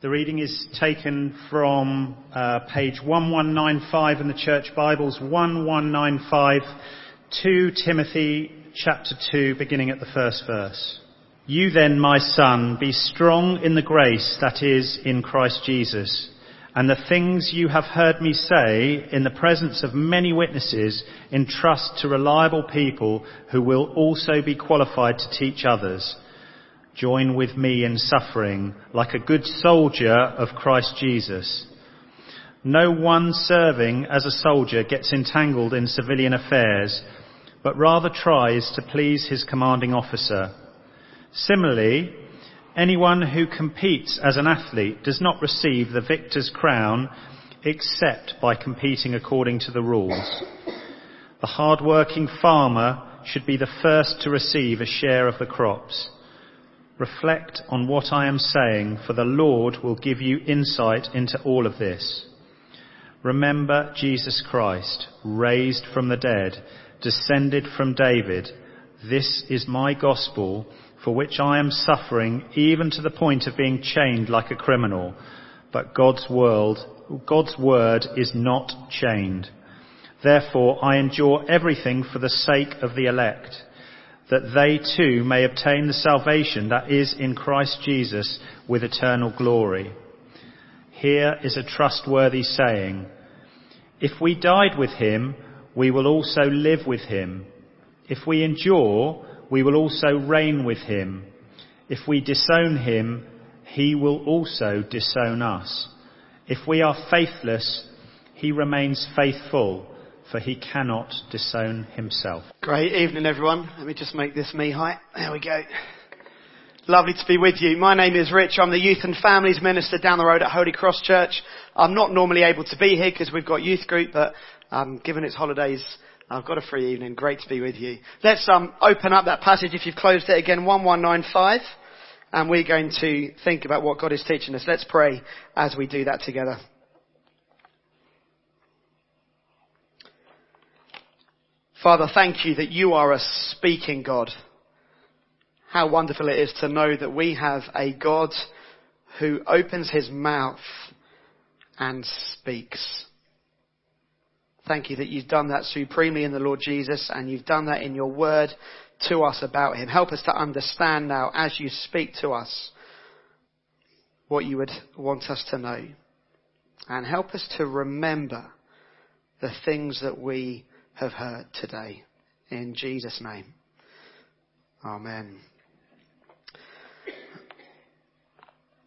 The reading is taken from uh, page 1195 in the Church Bibles, 1195, 2 Timothy chapter 2, beginning at the first verse. You then, my son, be strong in the grace that is in Christ Jesus, and the things you have heard me say in the presence of many witnesses entrust to reliable people who will also be qualified to teach others. Join with me in suffering like a good soldier of Christ Jesus. No one serving as a soldier gets entangled in civilian affairs, but rather tries to please his commanding officer. Similarly, anyone who competes as an athlete does not receive the victor's crown except by competing according to the rules. The hard-working farmer should be the first to receive a share of the crops. Reflect on what I am saying, for the Lord will give you insight into all of this. Remember Jesus Christ, raised from the dead, descended from David. This is my gospel, for which I am suffering, even to the point of being chained like a criminal. But God's world, God's word is not chained. Therefore, I endure everything for the sake of the elect that they too may obtain the salvation that is in Christ Jesus with eternal glory. Here is a trustworthy saying. If we died with him, we will also live with him. If we endure, we will also reign with him. If we disown him, he will also disown us. If we are faithless, he remains faithful for he cannot disown himself. Great evening, everyone. Let me just make this me height. There we go. Lovely to be with you. My name is Rich. I'm the Youth and Families Minister down the road at Holy Cross Church. I'm not normally able to be here because we've got youth group, but um, given it's holidays, I've got a free evening. Great to be with you. Let's um, open up that passage if you've closed it again, 1195, and we're going to think about what God is teaching us. Let's pray as we do that together. Father, thank you that you are a speaking God. How wonderful it is to know that we have a God who opens his mouth and speaks. Thank you that you've done that supremely in the Lord Jesus and you've done that in your word to us about him. Help us to understand now as you speak to us what you would want us to know. And help us to remember the things that we have heard today. In Jesus' name. Amen.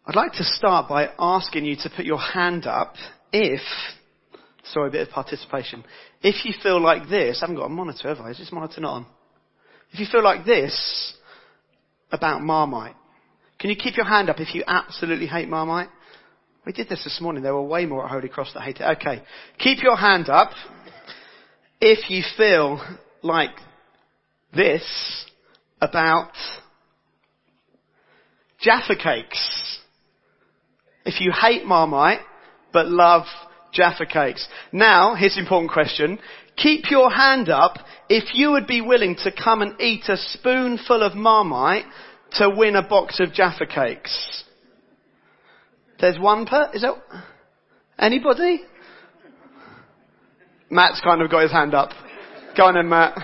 I'd like to start by asking you to put your hand up if, sorry, a bit of participation, if you feel like this, I haven't got a monitor, have I? Is this monitor not on? If you feel like this about Marmite, can you keep your hand up if you absolutely hate Marmite? We did this this morning. There were way more at Holy Cross that hate it. Okay. Keep your hand up if you feel like this about Jaffa cakes. If you hate Marmite, but love Jaffa cakes. Now, here's an important question. Keep your hand up if you would be willing to come and eat a spoonful of Marmite to win a box of Jaffa cakes. There's one per, is that, anybody? Matt's kind of got his hand up. Go on then, Matt.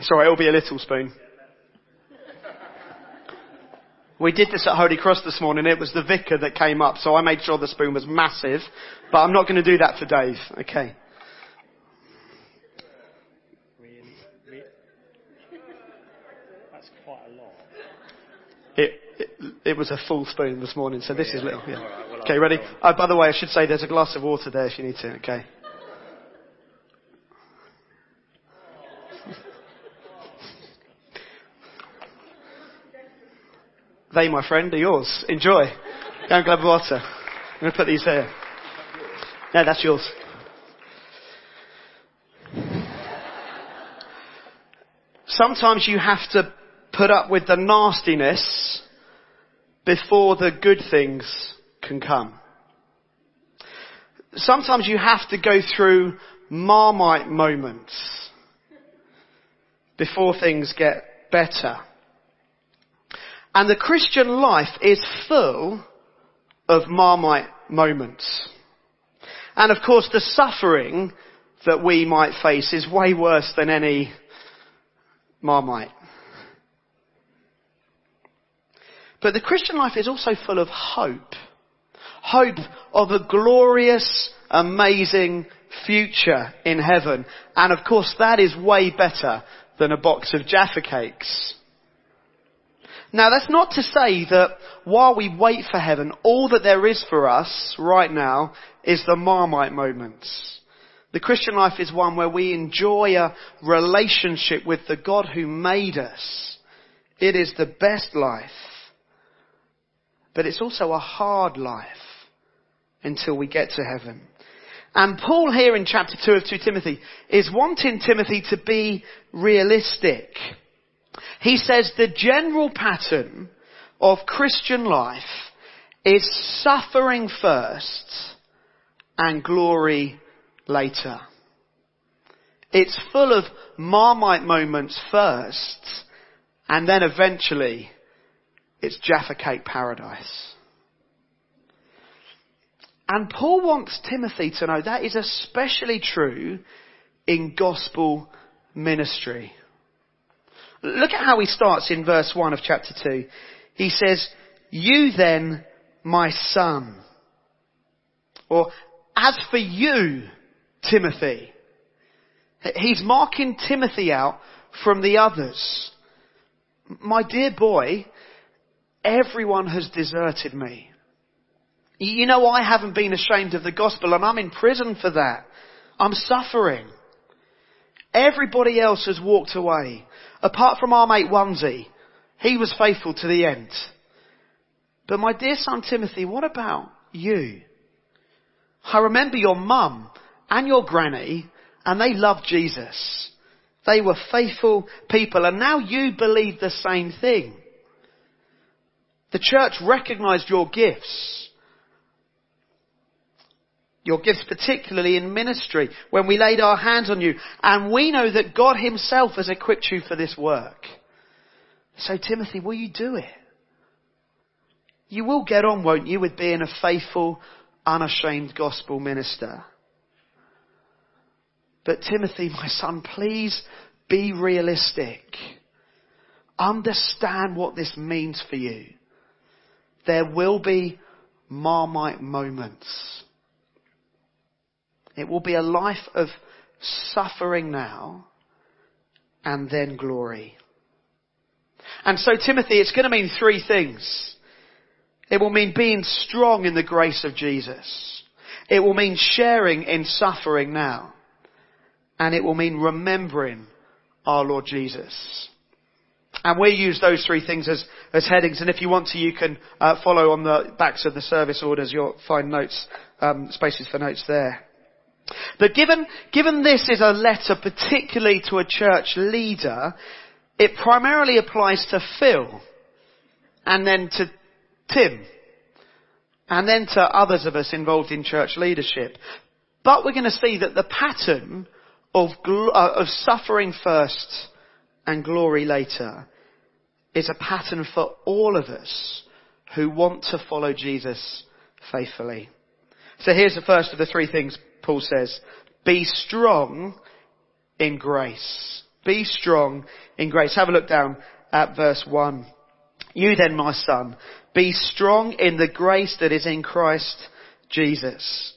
Sorry, it'll be a little spoon. We did this at Holy Cross this morning. It was the vicar that came up, so I made sure the spoon was massive. But I'm not going to do that for Dave. Okay. That's quite a lot. It, it, was a full spoon this morning, so this is little. Yeah. Okay, ready? Oh, by the way, I should say there's a glass of water there if you need to. Okay. they, my friend, are yours. Enjoy. Go and grab water. I'm going to put these here. No, that's yours. Sometimes you have to put up with the nastiness before the good things can come. Sometimes you have to go through marmite moments before things get better. And the Christian life is full of marmite moments. And of course the suffering that we might face is way worse than any marmite. But the Christian life is also full of hope. Hope of a glorious, amazing future in heaven. And of course that is way better than a box of Jaffa cakes. Now that's not to say that while we wait for heaven, all that there is for us right now is the Marmite moments. The Christian life is one where we enjoy a relationship with the God who made us. It is the best life. But it's also a hard life until we get to heaven. And Paul here in chapter 2 of 2 Timothy is wanting Timothy to be realistic. He says the general pattern of Christian life is suffering first and glory later. It's full of marmite moments first and then eventually it's Jaffa Cake paradise. And Paul wants Timothy to know that is especially true in gospel ministry. Look at how he starts in verse 1 of chapter 2. He says, You then, my son. Or, as for you, Timothy. He's marking Timothy out from the others. My dear boy, everyone has deserted me. You know, I haven't been ashamed of the gospel and I'm in prison for that. I'm suffering. Everybody else has walked away. Apart from our mate Onesie. He was faithful to the end. But my dear son Timothy, what about you? I remember your mum and your granny and they loved Jesus. They were faithful people and now you believe the same thing. The church recognized your gifts your gifts, particularly in ministry, when we laid our hands on you. And we know that God himself has equipped you for this work. So Timothy, will you do it? You will get on, won't you, with being a faithful, unashamed gospel minister. But Timothy, my son, please be realistic. Understand what this means for you. There will be marmite moments. It will be a life of suffering now and then glory. And so Timothy, it's going to mean three things. It will mean being strong in the grace of Jesus. It will mean sharing in suffering now. And it will mean remembering our Lord Jesus. And we use those three things as, as headings. And if you want to, you can uh, follow on the backs of the service orders. You'll find notes, um, spaces for notes there. But given, given this is a letter particularly to a church leader, it primarily applies to Phil, and then to Tim, and then to others of us involved in church leadership. But we're going to see that the pattern of, gl- uh, of suffering first and glory later is a pattern for all of us who want to follow Jesus faithfully. So here's the first of the three things Paul says, be strong in grace. Be strong in grace. Have a look down at verse 1. You then, my son, be strong in the grace that is in Christ Jesus.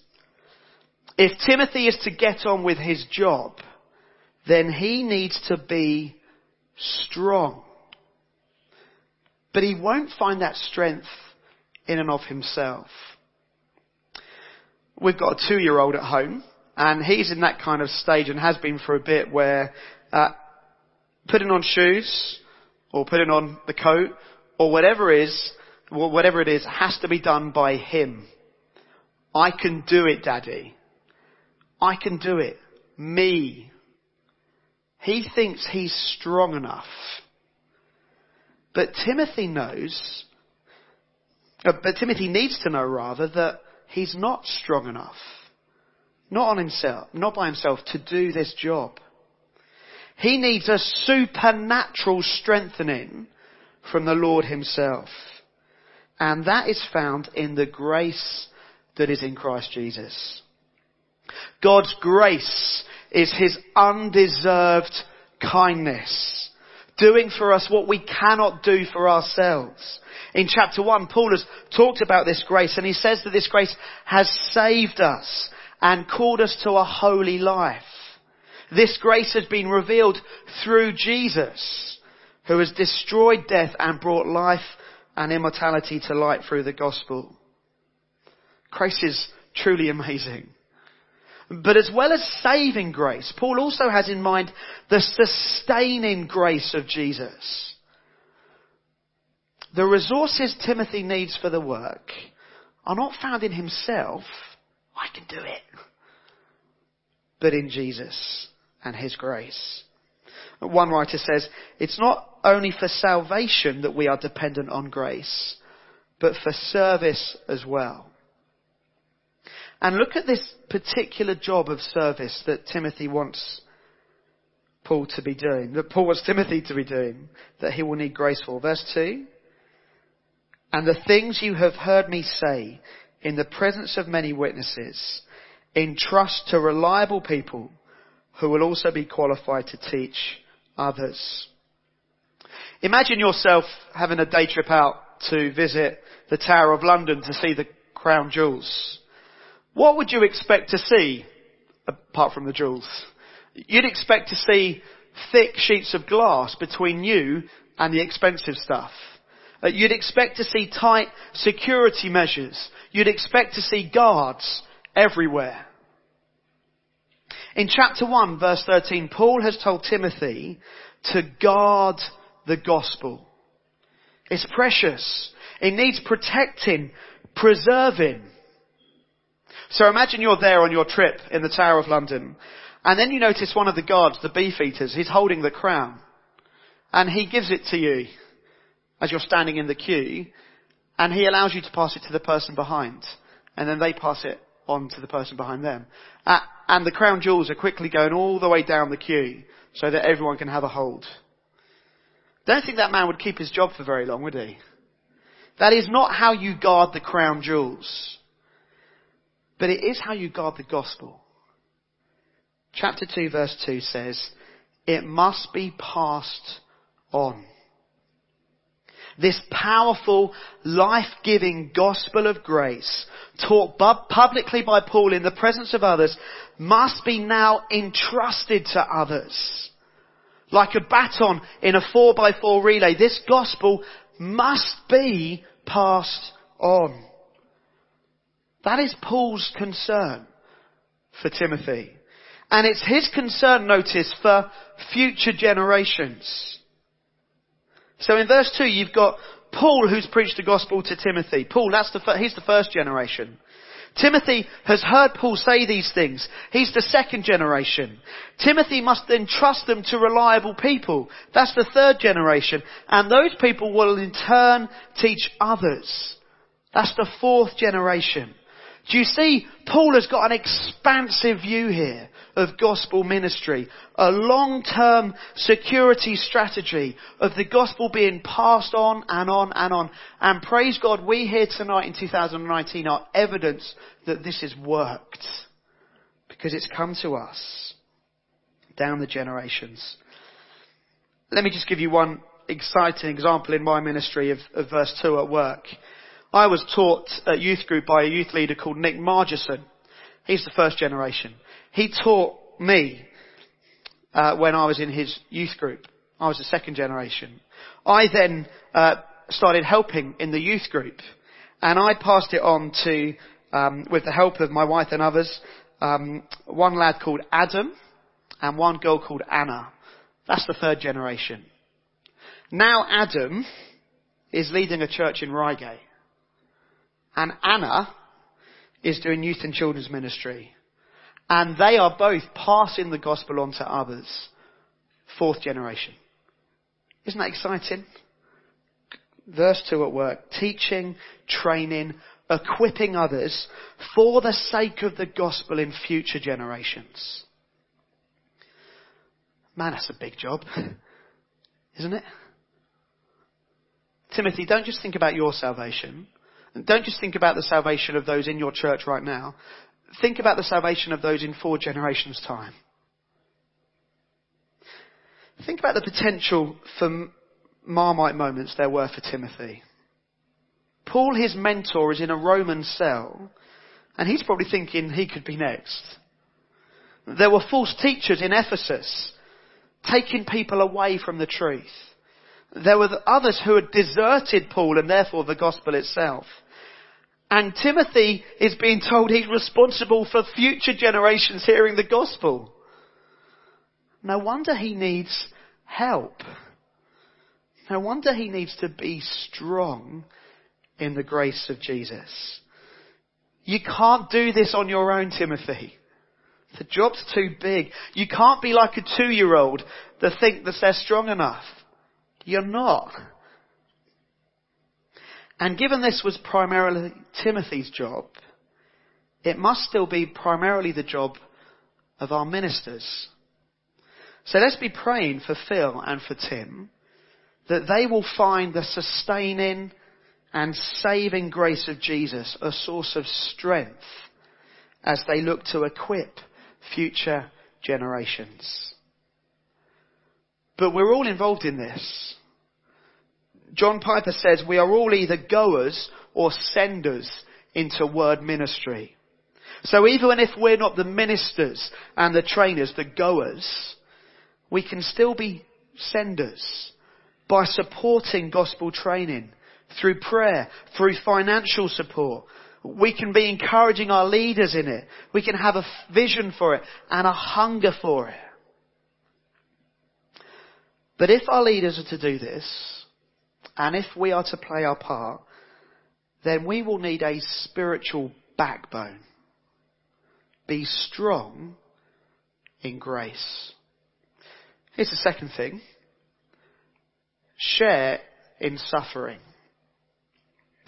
If Timothy is to get on with his job, then he needs to be strong. But he won't find that strength in and of himself we've got a two-year-old at home, and he's in that kind of stage and has been for a bit where uh, putting on shoes or putting on the coat or whatever is whatever it is has to be done by him. I can do it, Daddy. I can do it. Me. He thinks he's strong enough. But Timothy knows, uh, but Timothy needs to know rather that he's not strong enough, not on himself, not by himself to do this job. He needs a supernatural strengthening from the Lord himself. And that is found in the grace that is in Christ Jesus. God's grace is his undeserved kindness, doing for us what we cannot do for ourselves. In chapter 1, Paul has talked about this grace and he says that this grace has saved us and called us to a holy life. This grace has been revealed through Jesus, who has destroyed death and brought life and immortality to light through the gospel. Grace is truly amazing. But as well as saving grace, Paul also has in mind the sustaining grace of Jesus. The resources Timothy needs for the work are not found in himself. I can do it. But in Jesus and His grace. One writer says, it's not only for salvation that we are dependent on grace, but for service as well. And look at this particular job of service that Timothy wants Paul to be doing, that Paul wants Timothy to be doing, that he will need grace for. Verse 2. And the things you have heard me say in the presence of many witnesses, entrust to reliable people who will also be qualified to teach others. Imagine yourself having a day trip out to visit the Tower of London to see the crown jewels. What would you expect to see apart from the jewels? You'd expect to see thick sheets of glass between you and the expensive stuff. Uh, you'd expect to see tight security measures. You'd expect to see guards everywhere. In chapter 1 verse 13, Paul has told Timothy to guard the gospel. It's precious. It needs protecting, preserving. So imagine you're there on your trip in the Tower of London, and then you notice one of the guards, the beefeaters, he's holding the crown. And he gives it to you as you're standing in the queue, and he allows you to pass it to the person behind. And then they pass it on to the person behind them. Uh, and the crown jewels are quickly going all the way down the queue so that everyone can have a hold. Don't think that man would keep his job for very long, would he? That is not how you guard the crown jewels. But it is how you guard the gospel. Chapter 2 verse 2 says, it must be passed on. This powerful, life-giving gospel of grace, taught publicly by Paul in the presence of others, must be now entrusted to others. Like a baton in a 4x4 relay, this gospel must be passed on. That is Paul's concern for Timothy. And it's his concern, notice, for future generations. So in verse 2 you've got Paul who's preached the gospel to Timothy. Paul, that's the, he's the first generation. Timothy has heard Paul say these things. He's the second generation. Timothy must then trust them to reliable people. That's the third generation. And those people will in turn teach others. That's the fourth generation. Do you see, Paul has got an expansive view here of gospel ministry, a long-term security strategy of the gospel being passed on and on and on. And praise God, we here tonight in 2019 are evidence that this has worked. Because it's come to us down the generations. Let me just give you one exciting example in my ministry of, of verse 2 at work. I was taught at youth group by a youth leader called Nick Margison. He's the first generation. He taught me uh, when I was in his youth group. I was the second generation. I then uh, started helping in the youth group, and I passed it on to, um, with the help of my wife and others, um, one lad called Adam and one girl called Anna. That's the third generation. Now Adam is leading a church in Reigate. And Anna is doing youth and children's ministry. And they are both passing the gospel on to others. Fourth generation. Isn't that exciting? Verse 2 at work. Teaching, training, equipping others for the sake of the gospel in future generations. Man, that's a big job. Isn't it? Timothy, don't just think about your salvation. Don't just think about the salvation of those in your church right now. Think about the salvation of those in four generations' time. Think about the potential for Marmite moments there were for Timothy. Paul, his mentor, is in a Roman cell, and he's probably thinking he could be next. There were false teachers in Ephesus, taking people away from the truth. There were others who had deserted Paul and therefore the gospel itself. And Timothy is being told he's responsible for future generations hearing the gospel. No wonder he needs help. No wonder he needs to be strong in the grace of Jesus. You can't do this on your own, Timothy. The job's too big. You can't be like a two-year-old that think that they're strong enough. You're not. And given this was primarily Timothy's job, it must still be primarily the job of our ministers. So let's be praying for Phil and for Tim that they will find the sustaining and saving grace of Jesus a source of strength as they look to equip future generations. But we're all involved in this. John Piper says we are all either goers or senders into word ministry. So even if we're not the ministers and the trainers, the goers, we can still be senders by supporting gospel training through prayer, through financial support. We can be encouraging our leaders in it. We can have a vision for it and a hunger for it. But if our leaders are to do this, and if we are to play our part, then we will need a spiritual backbone. Be strong in grace. Here's the second thing. Share in suffering.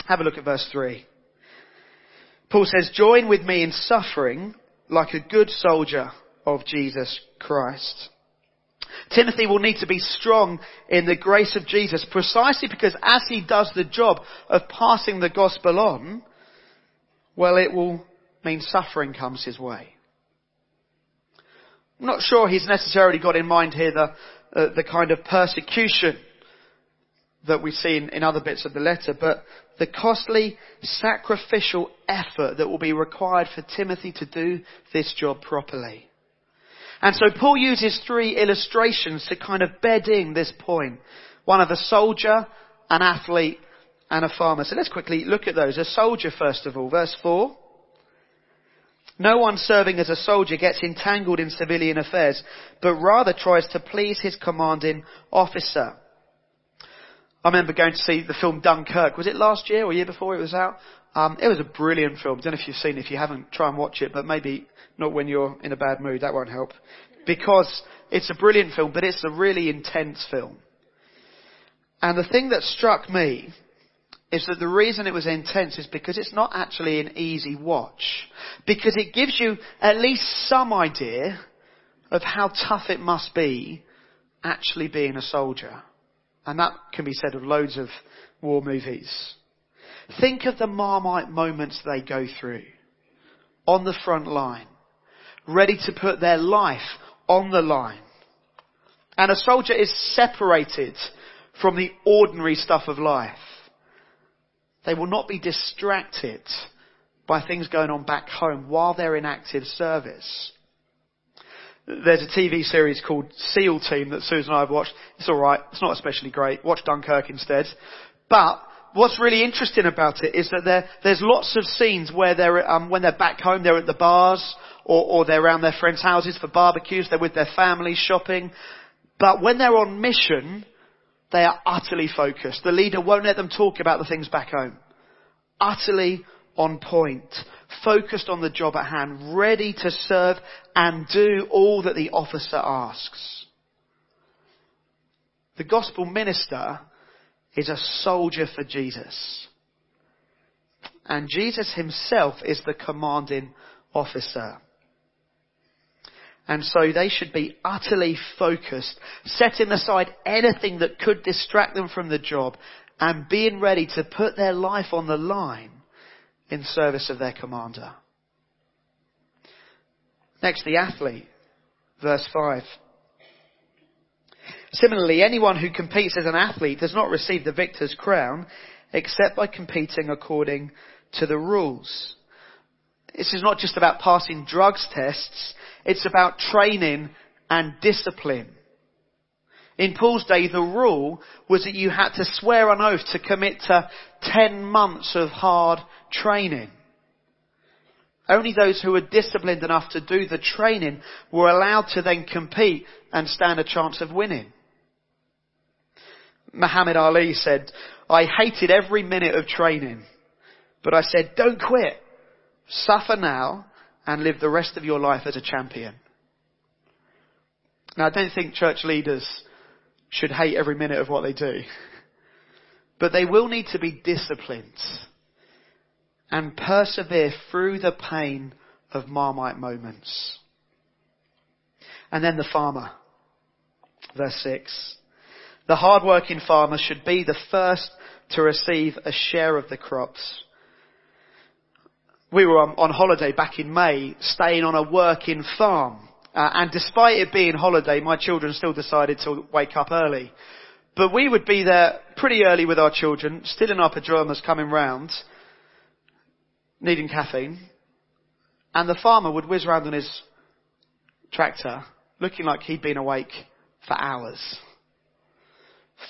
Have a look at verse 3. Paul says, join with me in suffering like a good soldier of Jesus Christ. Timothy will need to be strong in the grace of Jesus precisely because as he does the job of passing the gospel on, well, it will mean suffering comes his way. I'm not sure he's necessarily got in mind here the, uh, the kind of persecution that we see in, in other bits of the letter, but the costly sacrificial effort that will be required for Timothy to do this job properly. And so Paul uses three illustrations to kind of bed in this point. One of a soldier, an athlete, and a farmer. So let's quickly look at those. A soldier first of all, verse 4. No one serving as a soldier gets entangled in civilian affairs, but rather tries to please his commanding officer. I remember going to see the film Dunkirk. Was it last year or year before it was out? Um, it was a brilliant film. Don't know if you've seen it. If you haven't, try and watch it, but maybe not when you're in a bad mood. That won't help. Because it's a brilliant film, but it's a really intense film. And the thing that struck me is that the reason it was intense is because it's not actually an easy watch. Because it gives you at least some idea of how tough it must be actually being a soldier. And that can be said of loads of war movies. Think of the Marmite moments they go through on the front line, ready to put their life on the line. And a soldier is separated from the ordinary stuff of life. They will not be distracted by things going on back home while they're in active service. There's a TV series called SEAL Team that Susan and I have watched. It's alright. It's not especially great. Watch Dunkirk instead. But what's really interesting about it is that there, there's lots of scenes where they're, um, when they're back home, they're at the bars or, or they're around their friends' houses for barbecues. They're with their families shopping. But when they're on mission, they are utterly focused. The leader won't let them talk about the things back home. Utterly on point, focused on the job at hand, ready to serve and do all that the officer asks. The gospel minister is a soldier for Jesus. And Jesus himself is the commanding officer. And so they should be utterly focused, setting aside anything that could distract them from the job and being ready to put their life on the line in service of their commander. Next, the athlete. Verse 5. Similarly, anyone who competes as an athlete does not receive the victor's crown except by competing according to the rules. This is not just about passing drugs tests, it's about training and discipline. In Paul's day, the rule was that you had to swear an oath to commit to 10 months of hard training. Only those who were disciplined enough to do the training were allowed to then compete and stand a chance of winning. Muhammad Ali said, I hated every minute of training, but I said, don't quit. Suffer now and live the rest of your life as a champion. Now I don't think church leaders should hate every minute of what they do, but they will need to be disciplined and persevere through the pain of Marmite moments. And then the farmer. Verse 6. The hard-working farmer should be the first to receive a share of the crops. We were on, on holiday back in May, staying on a working farm. Uh, and despite it being holiday, my children still decided to wake up early. But we would be there pretty early with our children, still in our pajamas coming round, needing caffeine. And the farmer would whiz around on his tractor, looking like he'd been awake for hours.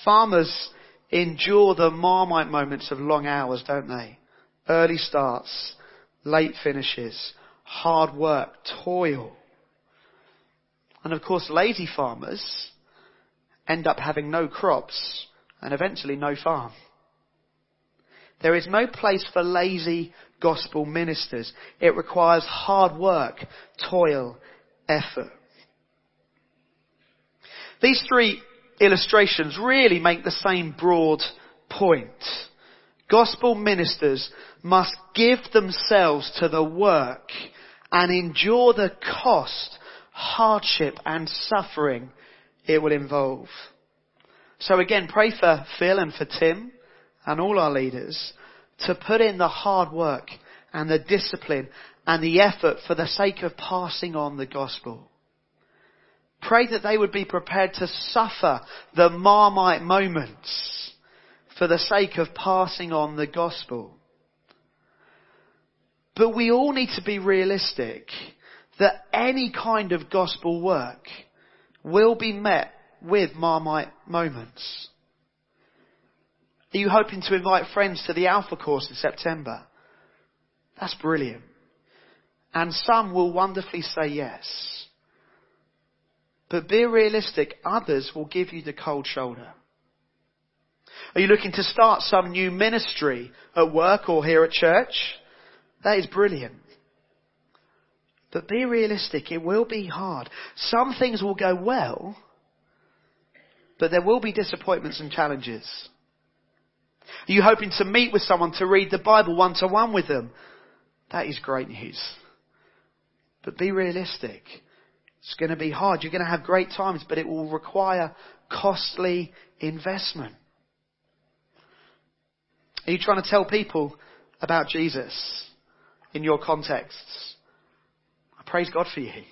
Farmers endure the marmite moments of long hours, don't they? Early starts, late finishes, hard work, toil. And of course, lazy farmers end up having no crops and eventually no farm. There is no place for lazy gospel ministers. It requires hard work, toil, effort. These three illustrations really make the same broad point. Gospel ministers must give themselves to the work and endure the cost, hardship and suffering it will involve. So again, pray for Phil and for Tim and all our leaders to put in the hard work and the discipline and the effort for the sake of passing on the gospel. Pray that they would be prepared to suffer the marmite moments for the sake of passing on the gospel. But we all need to be realistic that any kind of gospel work will be met with marmite moments. Are you hoping to invite friends to the Alpha course in September? That's brilliant. And some will wonderfully say yes. But be realistic, others will give you the cold shoulder. Are you looking to start some new ministry at work or here at church? That is brilliant. But be realistic, it will be hard. Some things will go well, but there will be disappointments and challenges. Are you hoping to meet with someone to read the Bible one to one with them? That is great news. But be realistic. It's going to be hard. You're going to have great times, but it will require costly investment. Are you trying to tell people about Jesus in your contexts? I praise God for you.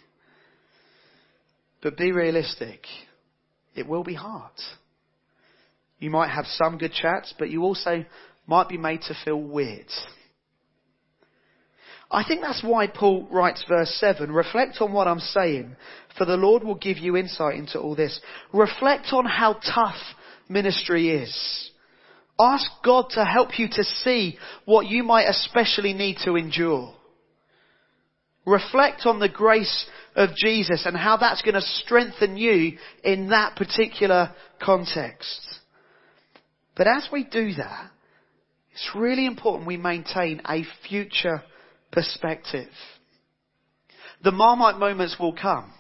But be realistic. It will be hard. You might have some good chats, but you also might be made to feel weird. I think that's why Paul writes verse 7, reflect on what I'm saying, for the Lord will give you insight into all this. Reflect on how tough ministry is. Ask God to help you to see what you might especially need to endure. Reflect on the grace of Jesus and how that's going to strengthen you in that particular context. But as we do that, it's really important we maintain a future perspective. The Marmite moments will come,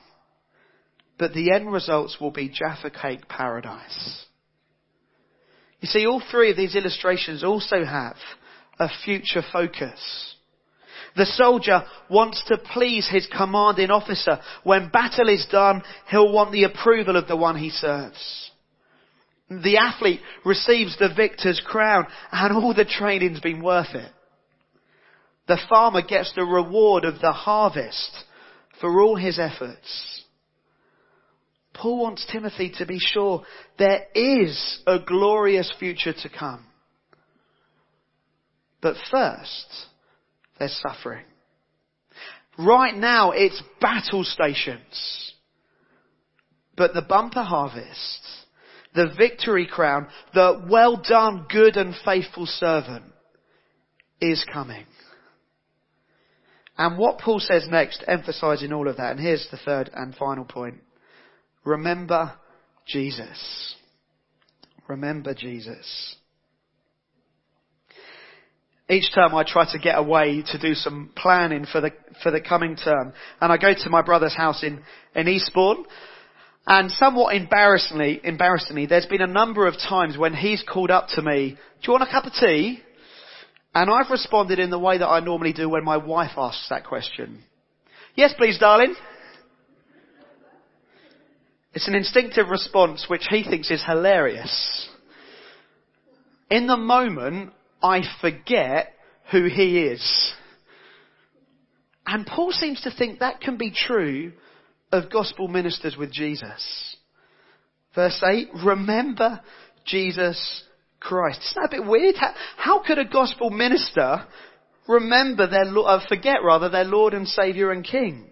but the end results will be Jaffa Cake paradise. You see, all three of these illustrations also have a future focus. The soldier wants to please his commanding officer. When battle is done, he'll want the approval of the one he serves. The athlete receives the victor's crown and all the training's been worth it. The farmer gets the reward of the harvest for all his efforts. Paul wants Timothy to be sure there is a glorious future to come. But first, there's suffering. Right now, it's battle stations. But the bumper harvest, the victory crown, the well done, good and faithful servant is coming. And what Paul says next, emphasizing all of that, and here's the third and final point. Remember Jesus. Remember Jesus. Each term I try to get away to do some planning for the, for the coming term. And I go to my brother's house in, in Eastbourne. And somewhat embarrassingly, embarrassingly, there's been a number of times when he's called up to me, do you want a cup of tea? And I've responded in the way that I normally do when my wife asks that question. Yes, please, darling. It's an instinctive response which he thinks is hilarious. In the moment, I forget who he is. And Paul seems to think that can be true of gospel ministers with Jesus. Verse 8, remember Jesus Christ. Isn't that a bit weird? How, how could a gospel minister remember their, uh, forget rather, their Lord and Saviour and King?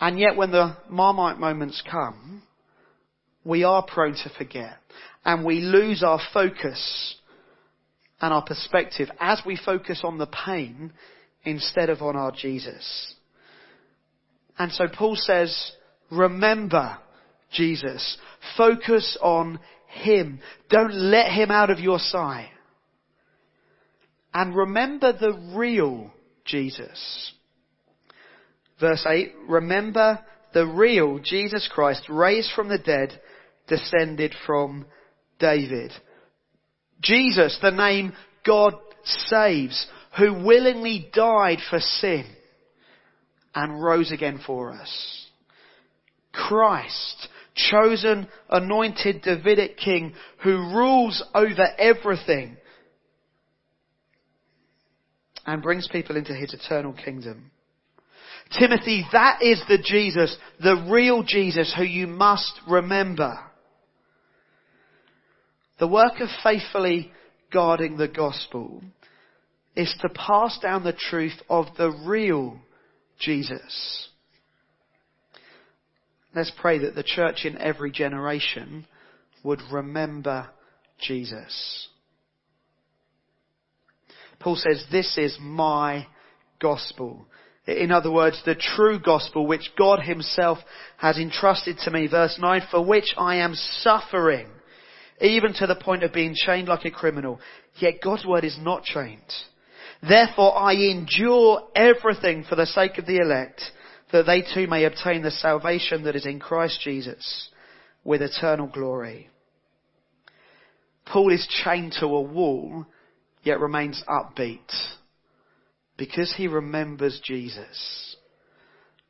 And yet when the Marmite moments come, we are prone to forget. And we lose our focus and our perspective as we focus on the pain instead of on our Jesus. And so Paul says, remember Jesus. Focus on Him. Don't let Him out of your sight. And remember the real Jesus. Verse 8, remember the real Jesus Christ raised from the dead, descended from David. Jesus, the name God saves, who willingly died for sin and rose again for us. Christ, chosen, anointed Davidic king who rules over everything and brings people into his eternal kingdom. Timothy, that is the Jesus, the real Jesus who you must remember. The work of faithfully guarding the gospel is to pass down the truth of the real Jesus. Let's pray that the church in every generation would remember Jesus. Paul says, this is my gospel. In other words, the true gospel which God himself has entrusted to me, verse 9, for which I am suffering, even to the point of being chained like a criminal. Yet God's word is not chained. Therefore I endure everything for the sake of the elect, that they too may obtain the salvation that is in Christ Jesus with eternal glory. Paul is chained to a wall, yet remains upbeat because he remembers Jesus.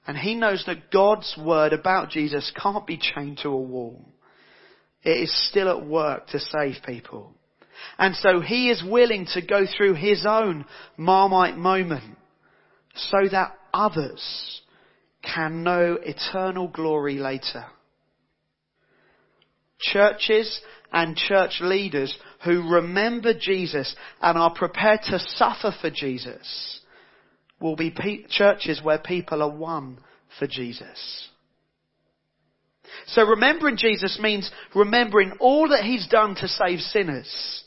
And he knows that God's word about Jesus can't be chained to a wall. It is still at work to save people. And so he is willing to go through his own Marmite moment so that others can know eternal glory later. Churches and church leaders who remember Jesus and are prepared to suffer for Jesus will be pe- churches where people are won for Jesus. So remembering Jesus means remembering all that He's done to save sinners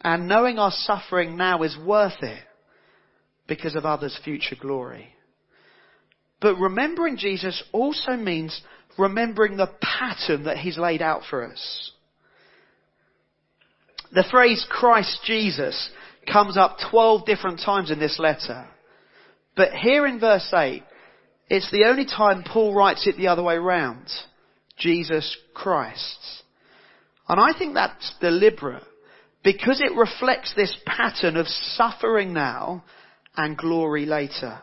and knowing our suffering now is worth it because of others' future glory. But remembering Jesus also means remembering the pattern that He's laid out for us. The phrase Christ Jesus comes up 12 different times in this letter. But here in verse 8, it's the only time Paul writes it the other way round. Jesus Christ. And I think that's deliberate because it reflects this pattern of suffering now and glory later.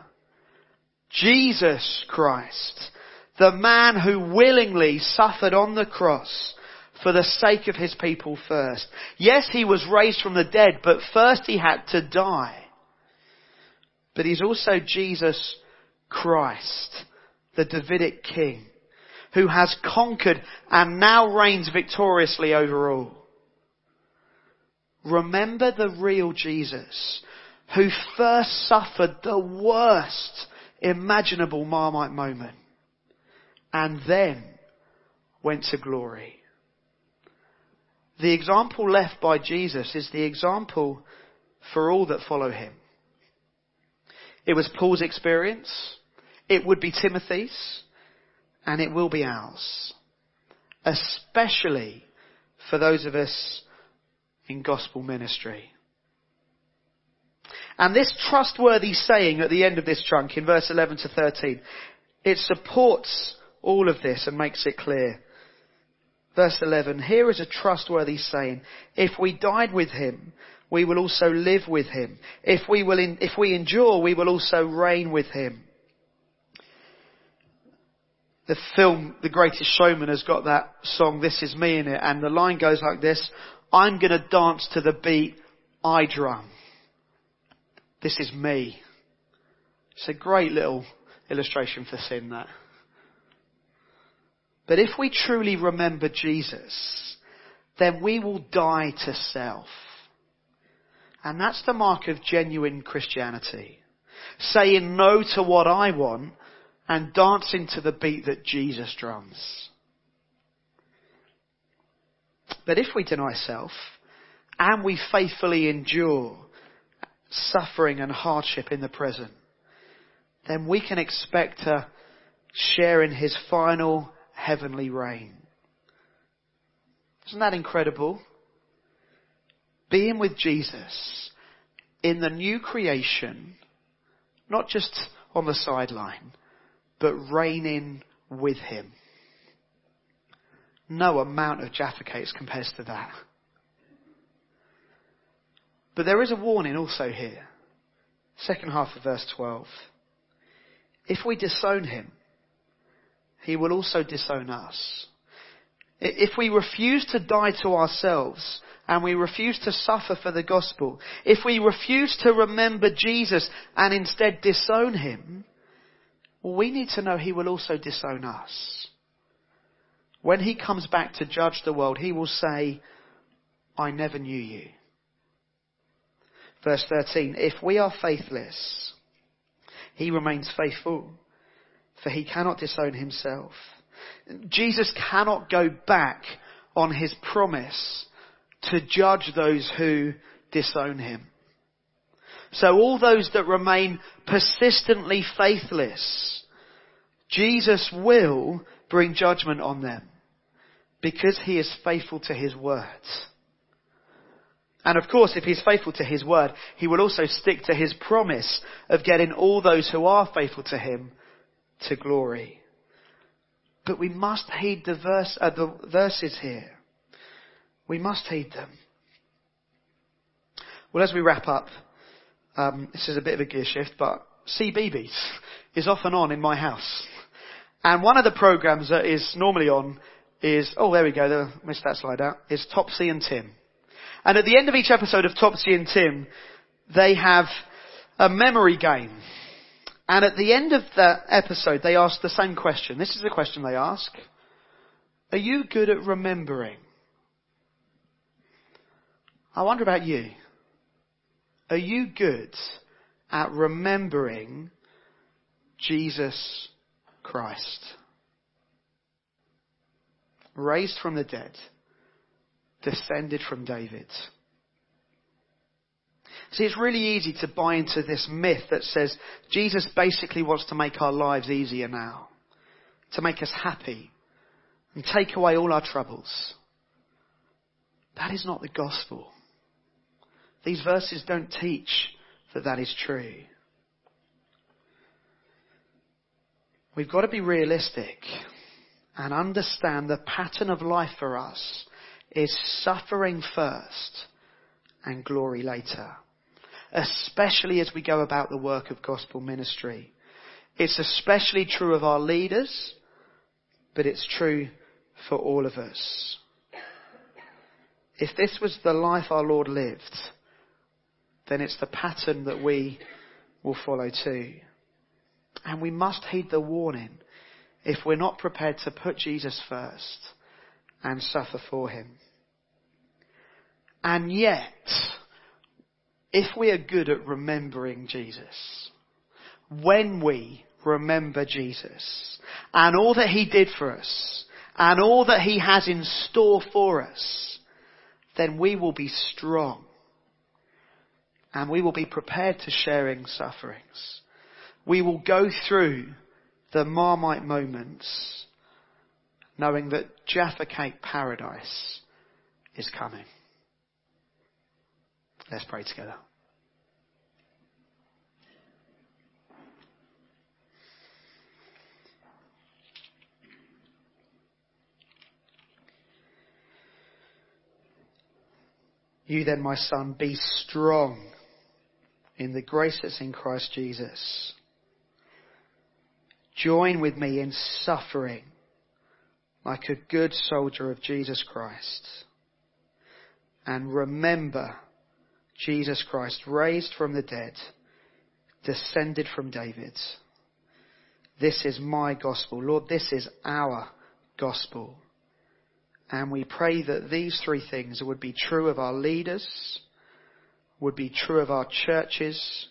Jesus Christ, the man who willingly suffered on the cross for the sake of his people first. Yes, he was raised from the dead, but first he had to die. But he's also Jesus Christ, the Davidic king, who has conquered and now reigns victoriously over all. Remember the real Jesus who first suffered the worst imaginable Marmite moment and then went to glory. The example left by Jesus is the example for all that follow him. It was Paul's experience. It would be Timothy's and it will be ours. Especially for those of us in gospel ministry. And this trustworthy saying at the end of this chunk in verse 11 to 13, it supports all of this and makes it clear. Verse 11, here is a trustworthy saying, if we died with him, we will also live with him. If we will, in, if we endure, we will also reign with him. The film, The Greatest Showman has got that song, This Is Me in it, and the line goes like this, I'm gonna dance to the beat I drum. This is me. It's a great little illustration for sin that. But if we truly remember Jesus, then we will die to self. And that's the mark of genuine Christianity. Saying no to what I want and dancing to the beat that Jesus drums. But if we deny self and we faithfully endure suffering and hardship in the present, then we can expect to share in his final heavenly reign. Isn't that incredible? Being with Jesus in the new creation, not just on the sideline, but reigning with him. No amount of Jaffa cakes compares to that. But there is a warning also here. Second half of verse 12. If we disown him, he will also disown us. If we refuse to die to ourselves and we refuse to suffer for the gospel, if we refuse to remember Jesus and instead disown him, well, we need to know he will also disown us. When he comes back to judge the world, he will say, I never knew you. Verse 13, if we are faithless, he remains faithful, for he cannot disown himself. Jesus cannot go back on his promise to judge those who disown him. So all those that remain persistently faithless, Jesus will bring judgment on them because he is faithful to his words. And of course, if he's faithful to his word, he will also stick to his promise of getting all those who are faithful to him to glory. But we must heed the, verse, uh, the verses here. We must heed them. Well, as we wrap up, um, this is a bit of a gear shift, but CBeebies is off and on in my house. And one of the programs that is normally on is, oh, there we go, missed that slide out, is Topsy and Tim. And at the end of each episode of Topsy and Tim, they have a memory game. And at the end of that episode, they ask the same question. This is the question they ask. Are you good at remembering? I wonder about you. Are you good at remembering Jesus Christ? Raised from the dead descended from David. See, it's really easy to buy into this myth that says Jesus basically wants to make our lives easier now, to make us happy and take away all our troubles. That is not the gospel. These verses don't teach that that is true. We've got to be realistic and understand the pattern of life for us is suffering first and glory later. Especially as we go about the work of gospel ministry. It's especially true of our leaders, but it's true for all of us. if this was the life our Lord lived, then it's the pattern that we will follow too. And we must heed the warning if we're not prepared to put Jesus first and suffer for him. And yet, if we are good at remembering Jesus, when we remember Jesus and all that he did for us and all that he has in store for us, then we will be strong and we will be prepared to sharing sufferings. We will go through the Marmite moments knowing that Jaffa Cake paradise is coming. Let's pray together. You then, my son, be strong in the grace that's in Christ Jesus. Join with me in suffering like a good soldier of Jesus Christ. And remember Jesus Christ, raised from the dead, descended from David. This is my gospel. Lord, this is our gospel. And we pray that these three things would be true of our leaders, would be true of our churches,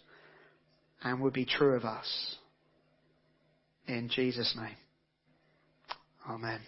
and would be true of us. In Jesus' name. Amen.